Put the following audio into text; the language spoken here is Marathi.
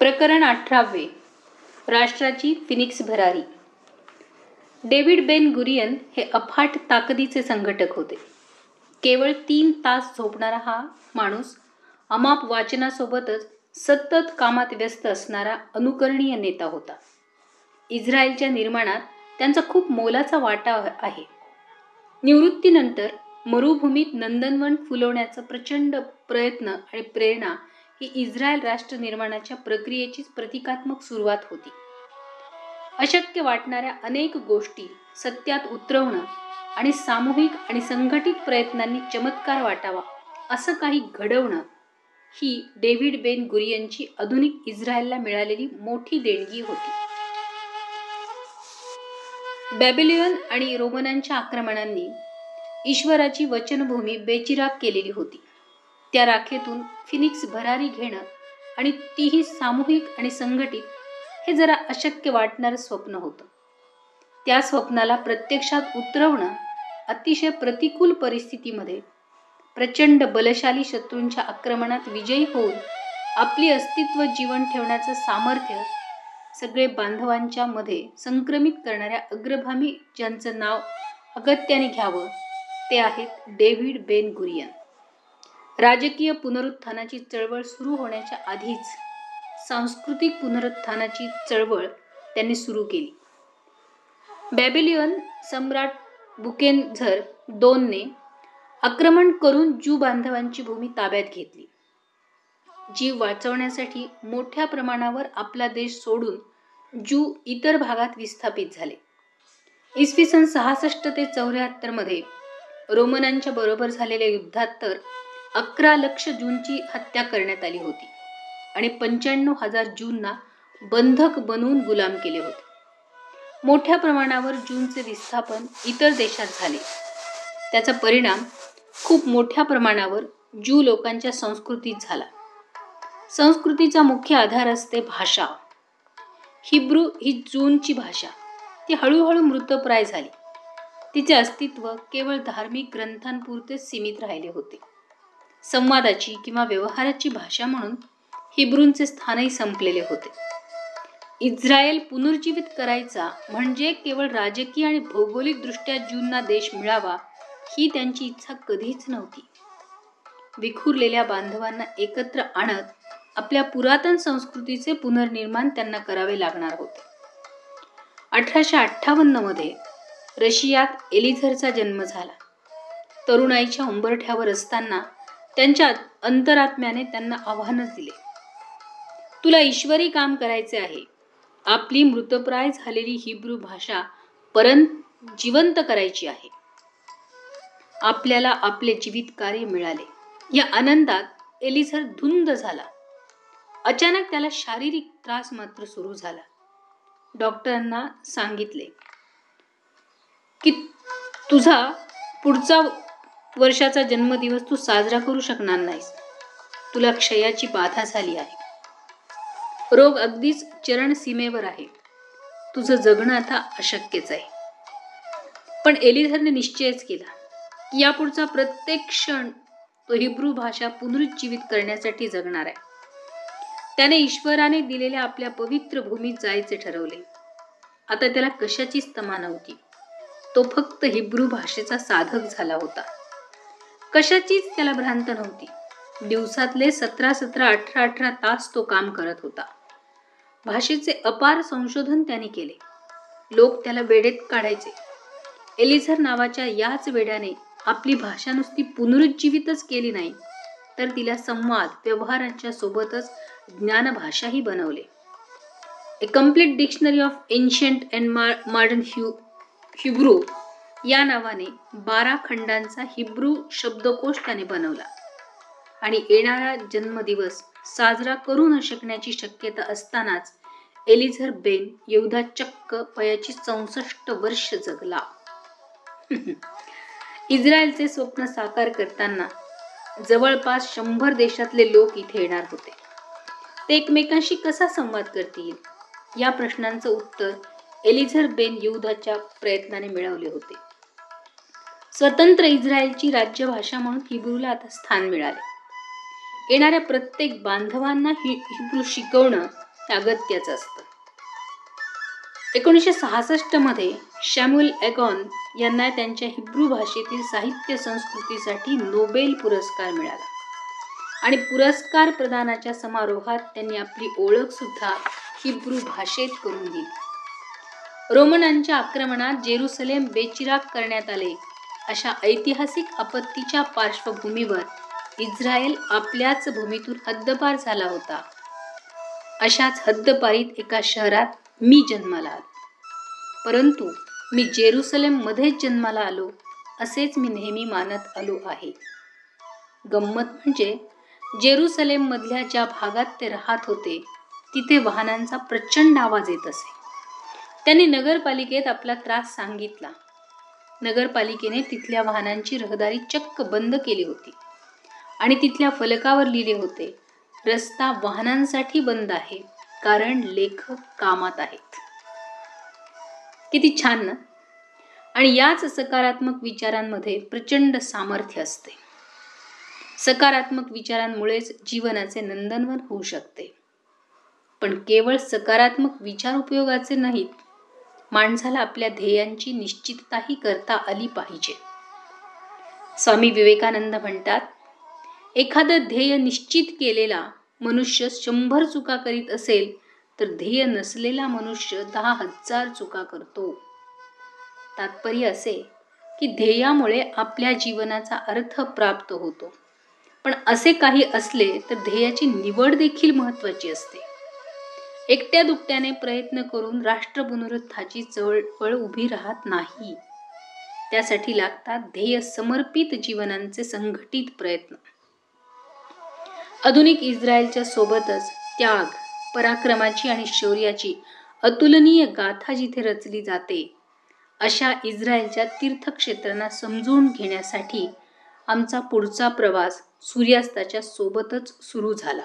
प्रकरण अठरावे. राष्ट्राची फिनिक्स भरारी. डेव्हिड बेन गुरियन हे अफाट ताकदीचे संघटक होते. केवळ तीन तास झोपणारा हा माणूस अमाप वाचनासोबतच सतत कामात व्यस्त असणारा अनुकरणीय नेता होता. इस्रायलच्या निर्माणात त्यांचा खूप मोलाचा वाटा आहे. निवृत्तीनंतर मरुभूमीत नंदनवन फुलवण्याचा प्रचंड प्रयत्न आणि प्रेरणा ही इस्रायल राष्ट्र निर्माणाच्या प्रक्रियेचीच प्रतिकात्मक सुरुवात होती. अशक्य वाटणाऱ्या अनेक गोष्टी सत्यात उतरवणं आणि सामूहिक आणि संघटित प्रयत्नांनी चमत्कार वाटावा असं काही घडवणं ही डेव्हिड बेन गुरियनची आधुनिक इस्रायलला मिळालेली मोठी देणगी होती. बॅबिलियन आणि रोमनांच्या आक्रमणांनी ईश्वराची वचनभूमी बेचिराग केलेली होती. त्या राखेतून फिनिक्स भरारी घेणं आणि तीही सामूहिक आणि संघटित हे जरा अशक्य वाटणारं स्वप्न होतं. त्या स्वप्नाला प्रत्यक्षात उतरवणं अतिशय प्रतिकूल परिस्थितीमध्ये प्रचंड बलशाली शत्रूंच्या आक्रमणात विजयी होऊन आपली अस्तित्व जीवन ठेवण्याचं सामर्थ्य सगळे बांधवांच्या मध्ये संक्रमित करणाऱ्या अग्रभामी ज्यांचं नाव अगत्याने घ्यावं ते आहेत डेव्हिड बेन गुरियन. राजकीय पुनरुत्थानाची चळवळ सुरू होण्याच्या आधीच सांस्कृतिक पुनरुत्थानाची चळवळ त्यांनी सुरू केली. बॅबिलियन सम्राट बुकेनझर दोनने आक्रमण करून ज्यू बांधवांची भूमी ताब्यात घेतली. जीव वाचवण्यासाठी मोठ्या प्रमाणावर आपला देश सोडून ज्यू इतर भागात विस्थापित झाले. इसवी सन सहासष्ट ते चौऱ्याहत्तरमध्ये रोमनांच्या बरोबर झालेल्या युद्धात तर अकरा लक्ष जूनची हत्या करण्यात आली होती आणि पंच्याण्णव हजार जूनना बंधक बनवून गुलाम केले होते. मोठ्या प्रमाणावर जूनचे विस्थापन इतर देशात झाले. त्याचा परिणाम खूप मोठ्या प्रमाणावर जू लोकांच्या संस्कृतीत झाला. संस्कृतीचा मुख्य आधार असते भाषा. हिब्रू ही जूनची भाषा. ती हळूहळू मृतप्राय झाली. तिचे अस्तित्व केवळ धार्मिक ग्रंथांपुरतेच सीमित राहिले होते. संवादाची किंवा व्यवहाराची भाषा म्हणून हिब्रूंचे स्थानही संपलेले होते. इस्रायल पुनर्जीवित करायचा म्हणजे केवळ राजकीय आणि भौगोलिकदृष्ट्या ज्यूंना देश मिळावा ही त्यांची इच्छा कधीच नव्हती. विखुरलेल्या बांधवांना एकत्र आणत आपल्या पुरातन संस्कृतीचे पुनर्निर्माण त्यांना करावे लागणार होते. अठराशे अठ्ठावन्नमध्ये रशियात एलिझरचा जन्म झाला. तरुणाईच्या उंबरठ्यावर असताना त्यांच्या अंतरात्म्याने त्यांना आव्हानच दिले. तुला ईश्वरी काम करायचे आहे. आपली मृतप्राय झालेली हिब्रू भाषा परत जिवंत करायची आहे. आपल्याला आपले जीवित कार्य मिळाले. या आनंदात एलिझर धुंद झाला. अचानक त्याला शारीरिक त्रास मात्र सुरू झाला. डॉक्टरांना सांगितले की तुझा पुढचा वर्षाचा जन्मदिवस तू साजरा करू शकणार नाहीस. तुला क्षयाची बाधा झाली आहे. रोग अगदीच चरण सीमेवर आहे. तुझं जगणं आता अशक्यच आहे. पण एलिझरने निश्चयच केला. की यापुढचा प्रत्येक क्षण तो हिब्रू भाषा पुनरुज्जीवित करण्यासाठी जगणार आहे. त्याने ईश्वराने दिलेल्या आपल्या पवित्र भूमीत जायचे ठरवले. आता त्याला कशाचीच तमा नव्हती. तो फक्त हिब्रू भाषेचा साधक झाला होता. कशाचीच त्याला भ्रांत नव्हती. दिवसातले सतरा सतरा अठरा अठरा तास तो काम करत होता. भाषेचे अपार संशोधन त्याने केले. लोक त्याला वेडेत काढायचे. एलिझर नावाच्या याच वेड्याने आपली भाषा नुसती पुनरुज्जीवितच केली नाही तर तिला संवाद व्यवहारांच्या सोबतच ज्ञानभाषाही बनवले. A complete dictionary of ancient and modern hue Hebrew या नावाने बारा खंडांचा हिब्रू शब्दकोश त्याने बनवला. आणि येणारा जन्मदिवस साजरा करू न शकण्याची शक्यता असतानाच एलिझर बेन येवधा चक्क वयाची चौसष्ट वर्ष जगला. इस्रायलचे स्वप्न साकार करताना जवळपास शंभर देशातले लोक इथे येणार होते. ते एकमेकांशी कसा संवाद करतील? या प्रश्नांचं उत्तर एलिझर बेन युद्धाच्या प्रयत्नाने मिळवले होते. स्वतंत्र इस्रायलची राज्यभाषा म्हणून हिब्रूला आता स्थान मिळाले. येणाऱ्या प्रत्येक बांधवांना हि हिब्रू शिकवणं हे अगत्याचं असतं. एकोणीसशे सहासष्टमध्ये शॅम्युल एगॉन यांना त्यांच्या हिब्रू भाषेतील साहित्य संस्कृतीसाठी नोबेल पुरस्कार मिळाला. आणि पुरस्कार प्रदानाच्या समारोहात त्यांनी आपली ओळख सुद्धा हिब्रू भाषेत करून दिली. रोमनांच्या आक्रमणात जेरुसलेम बेचिराग करण्यात आले. अशा ऐतिहासिक आपत्तीच्या पार्श्वभूमीवर इस्रायल आपल्याच भूमीतून हद्दपार झाला होता. अशाच हद्दपारीत एका शहरात मी जन्माला आलो. परंतु मी जेरुसलेम मध्येच जन्माला आलो असेच मी नेहमी मानत आलो आहे. गंमत म्हणजे जेरुसलेम मधल्या ज्या भागात ते राहत होते तिथे वाहनांचा प्रचंड आवाज येत असे. त्यांनी नगरपालिकेत आपला त्रास सांगितला. नगरपालिकेने तिथल्या वाहनांची रहदारी चक्क बंद केली होती. आणि तिथल्या फलकावर लिहिले होते रस्ता वाहनांसाठी बंद आहे कारण लेखक कामात आहेत. किती छान ना? आणि याच सकारात्मक विचारांमध्ये प्रचंड सामर्थ्य असते. सकारात्मक विचारांमुळेच जीवनाचे नंदनवन होऊ शकते. पण केवळ सकारात्मक विचार उपयोगाचे नाहीत माणसाला आपल्या ध्येयांची निश्चितताही करता आली पाहिजे. स्वामी विवेकानंद म्हणतात एखादं ध्येय निश्चित केलेला मनुष्य शंभर चुका करीत असेल तर ध्येय नसलेला मनुष्य दहा हजार चुका करतो. तात्पर्य असे की ध्येयामुळे आपल्या जीवनाचा अर्थ प्राप्त होतो. पण असे काही असले तर ध्येयाची निवड देखील महत्वाची असते. एकट्या दुकट्याने प्रयत्न करून राष्ट्र पुनरुत्थाची चळवळ उभी राहत नाही. त्यासाठी लागतात ध्येय समर्पित जीवनांचे संघटित प्रयत्न. आधुनिक इस्रायलच्या सोबतच त्याग पराक्रमाची आणि शौर्याची अतुलनीय गाथा जिथे रचली जाते अशा इस्रायलच्या तीर्थक्षेत्रांना समजून घेण्यासाठी आमचा पुढचा प्रवास सूर्यास्ताच्या सोबतच सुरू झाला.